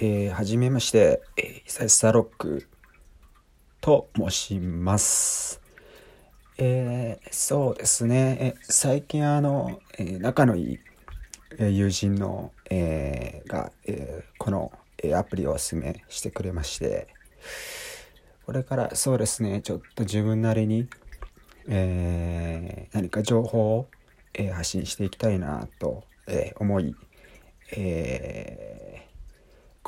えー、はじめまして、えー、久々ロックと申します。えー、そうですね、え最近あの、え、仲のいい、え友人の、え、が、え、この、えアプリをお勧めしてくれまして、これからそうですね、ちょっと自分なりに、え、何か情報を、え、発信していきたいなと、え、思い、え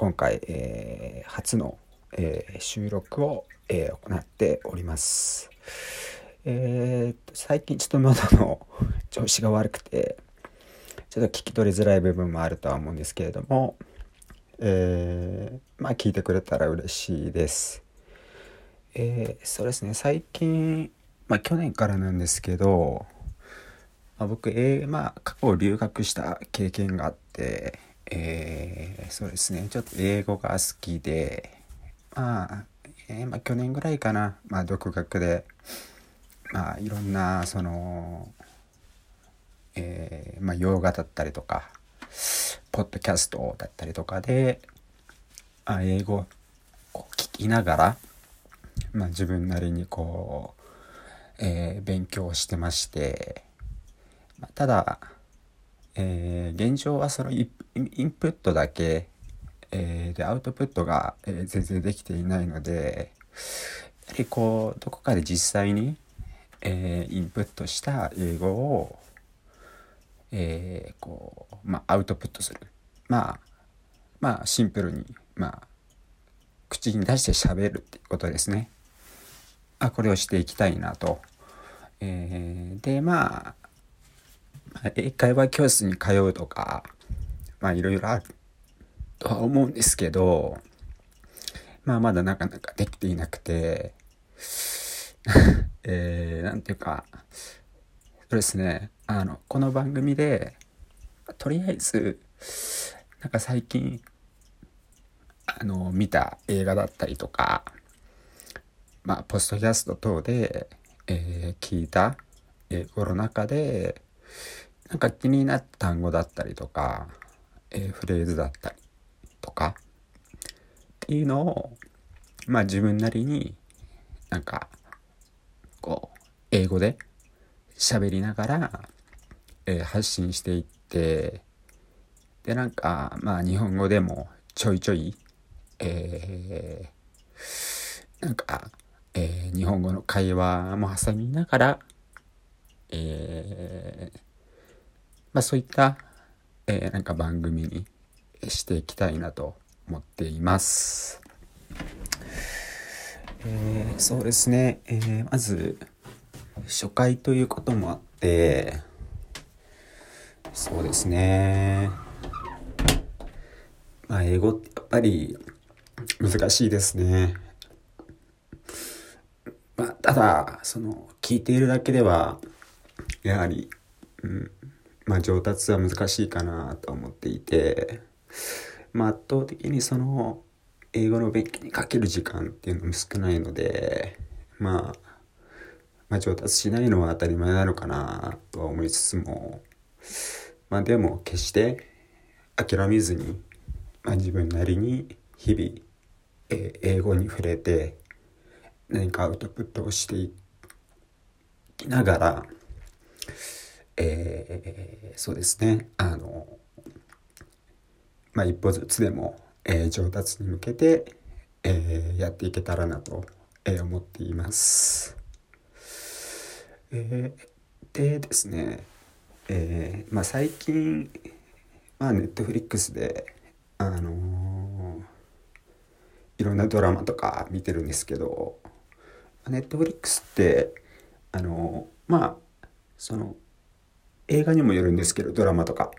今回、え初の、え収録を、え行っております。えー、最近ちょっと喉の 調子が悪くてちょっと聞き取りづらい部分もあるとは思うんですけれども、えー、まあ聞いてくれたら嬉しいです。えー、そうですね最近まあ去年からなんですけど、まあ、僕、えー、まあ過去留学した経験があって、えー、そうですね。ちょっと英語が好きでまあ、えー、まあ去年ぐらいかな、まあ、独学でまあいろんなその、えー、まあ洋画だったりとかポッドキャストだったりとかであ英語を聞きながらまあ、自分なりにこう、えー、勉強してまして、まあ、ただ、えー、現状はそのインプットだけ、えー、でアウトプットが、え全然できていないのでやはりこうどこかで実際に、えインプットした英語を、えこうまあ、アウトプットするまあまあシンプルにまあ口に出して喋るっていうことですね。あこれをしていきたいなと。えー、でまあ英会話教室に通うとかまあいろいろあるとは思うんですけどまあまだなかなかできていなくて えー、なんていうかそうですね。あのこの番組でとりあえずなんか最近あの見た映画だったりとかまあ、ポストキャスト等で、えー、聞いた英語の中でなんか気になった単語だったりとか、えー、フレーズだったりとかっていうのをまあ自分なりになんかこう英語で喋りながら、えー、発信していってでなんかまあ日本語でもちょいちょいえー、なんかえー、日本語の会話も挟みながら、えー、まあそういった、えー、なんか番組にしていきたいなと思っています。えー、そうですね、えー、まず初回ということもあってそうですねまあ英語ってやっぱり難しいですね。まあ、ただ、その、聞いているだけでは、やはり、うん、まあ、上達は難しいかなと思っていて、まあ、圧倒的にその、英語の勉強にかける時間っていうのも少ないので、まあ、まあ、上達しないのは当たり前なのかなとは思いつつも、まあ、でも決して諦めずに、まあ、自分なりに日々、え、英語に触れて、何かアウトプットをしていきながら、えー、そうですねあのまあ一歩ずつでも、えー、上達に向けて、えー、やっていけたらなと、えー、思っています。えー、でですね、えーまあ、最近、まあ、ネットフリックスであのー、いろんなドラマとか見てるんですけどネットフリックスってあのまあその映画にもよるんですけどドラマとか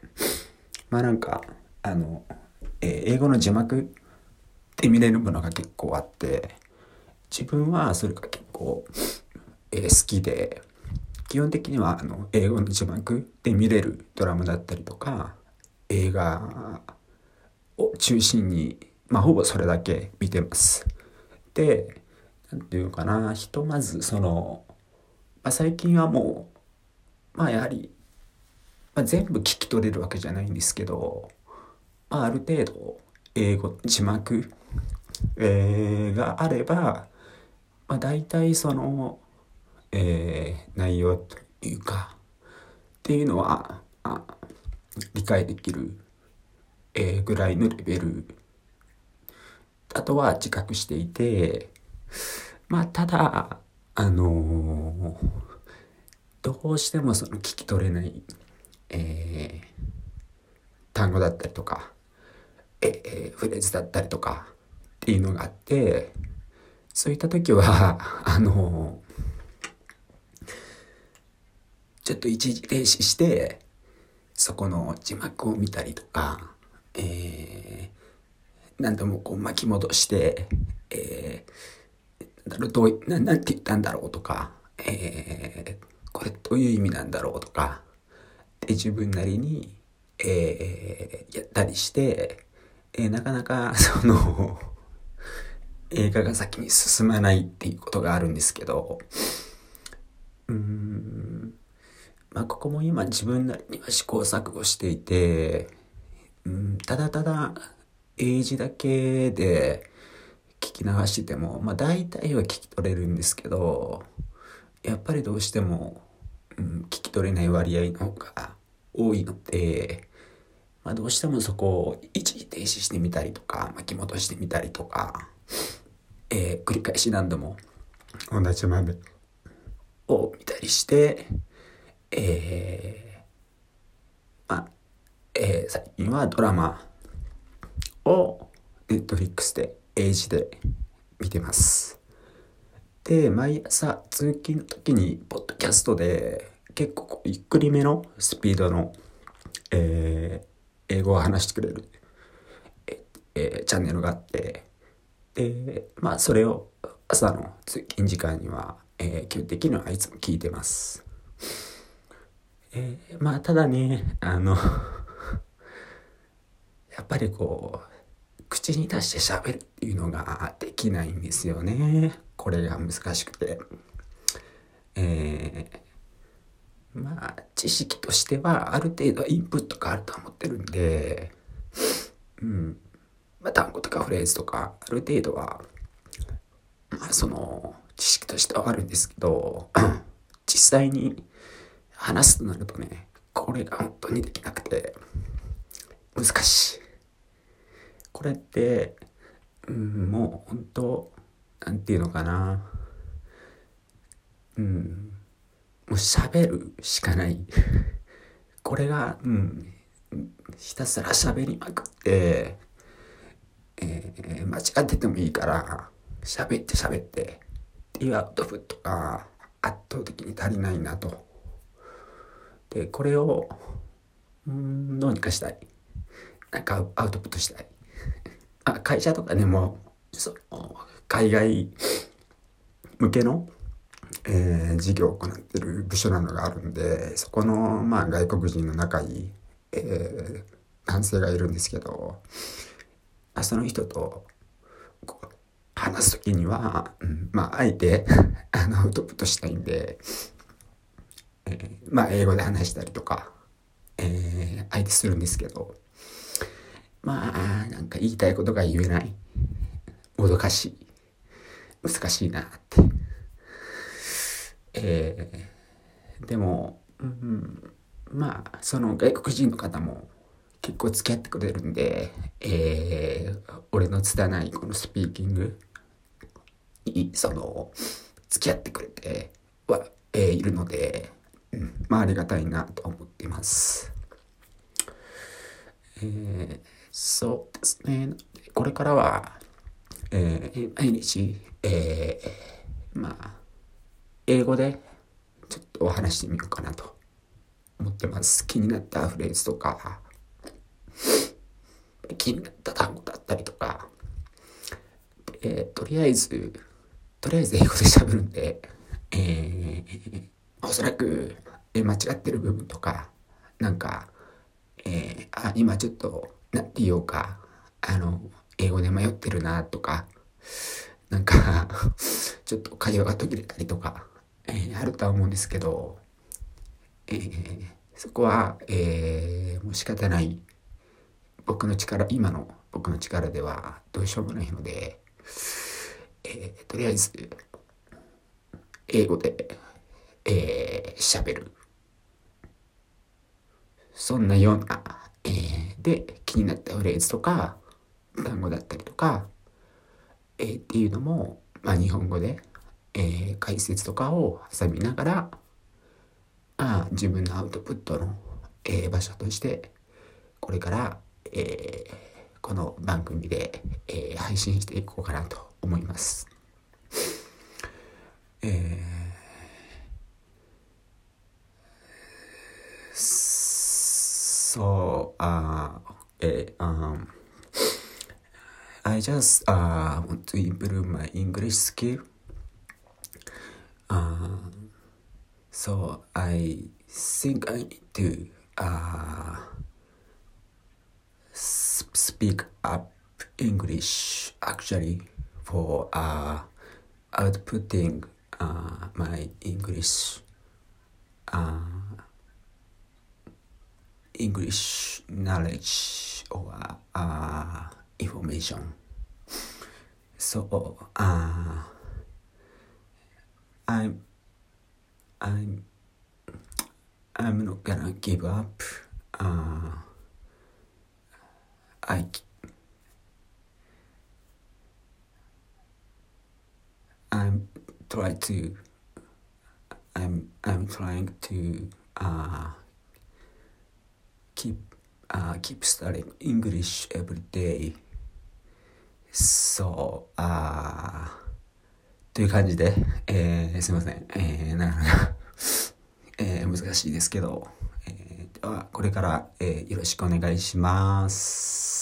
まあなんかあの、えー、英語の字幕で見れるものが結構あって自分はそれが結構、えー、好きで基本的にはあの英語の字幕で見れるドラマだったりとか映画を中心にまあほぼそれだけ見てます。で何て言うかなひとまずその、まあ、最近はもうまあやはり、まあ、全部聞き取れるわけじゃないんですけど、まあ、ある程度英語字幕、えー、があれば、まあ、大体その、えー、内容というかっていうのはあ理解できる、えー、ぐらいのレベル。あとは自覚していてまあただあのー、どうしてもその聞き取れない、えー、単語だったりとか、えー、フレーズだったりとかっていうのがあってそういった時は あのちょっと一時停止してそこの字幕を見たりとか、えー、何度もこう巻き戻して、えー、だろうどうななんて言ったんだろうとか、えー、これどういう意味なんだろうとかで自分なりに、えー、やったりして、えー、なかなか その映画が先に進まないっていうことがあるんですけどうんまあ、ここも今自分なりには試行錯誤していて、うん、ただただ英字だけで聞き流してても、まあ大体は聞き取れるんですけど、やっぱりどうしても、うん、聞き取れない割合の方が多いので、まあどうしてもそこを一時停止してみたりとか、巻き戻してみたりとか、えー、繰り返し何度も同じ豆を見たりして、えー、まあ、えー、最近はドラマをネットフリックスで英字で見てます。で、毎朝通勤の時にポッドキャストで結構ゆっくりめのスピードの、えー、英語を話してくれる、ええー、チャンネルがあって、で、まあそれを朝の通勤時間には、えー、基本的にはいつも聞いてます。えー、まあただねあの やっぱりこう口に出して喋るっていうのができないんですよねこれが難しくてえー、まあ知識としてはある程度インプットがあると思ってるんでうんまあ単語とかフレーズとかある程度はまあその知識としてはあるんですけど 実際に話すとなるとね、これが本当にできなくて、難しい。これって、うん、もう本当、なんていうのかな。うん、もう喋るしかない。これが、うん、ひたすら喋りまくって、えー、間違っててもいいから、喋って喋って、っていうアウトプットが圧倒的に足りないなと。でこれをうんどうにかしたいなんかアウトプットしたいあ会社とかでもその海外向けの、えー、事業を行ってる部署などがあるんでそこの、まあ、外国人の仲いい、えー、男性がいるんですけどその人と話す時には、うん、まああえて あのアウトプットしたいんでえー、まあ英語で話したりとか、えー、相手するんですけど、まあなんか言いたいことが言えない。もどかしい。難しいなって。えー、でも、うん、まあその外国人の方も結構付き合ってくれるんで、えー、俺の拙いこのスピーキングにその付き合ってくれては、えー、いるので、うんまあありがたいなと思っています。えー、そうですね。これからは、えー、毎日、えー、まあ、英語でちょっとお話してみようかなと思ってます。気になったフレーズとか、気になった単語だったりとか、えー、とりあえず、とりあえず英語で喋るんで、えー、おそらく、え間違ってる部分とか、なんか、えー、あ、今ちょっと、なんて言おうか、あの、英語で迷ってるなとか、なんか ちょっと会話が途切れたりとか、えー、あるとは思うんですけど、えー、そこは、えー、もう仕方ない。僕の力今の僕の力ではどうしようもないので、えー、とりあえず英語でえー、喋る。そんなような、えー、で気になったフレーズとか単語だったりとか、えー、っていうのも、まあ、日本語で、えー、解説とかを挟みながらあ自分のアウトプットの、えー、場所としてこれから、えー、この番組で、えー、配信していこうかなと思います。えー So, uh, okay, um, I just uh, want to improve my English skill. Uh, so I think I need to uh, speak up English actually for uh, outputting uh, my English. Uh, English knowledge or uh, information. So uh, I'm I'm I'm not gonna give up. Uh, I I'm try to I'm I'm trying to uh keep uh, keep studying English every day. そうあという感じで、えー、すいません。えー、なかなか えー、難しいですけど、えー、ではこれから、えー、よろしくお願いします。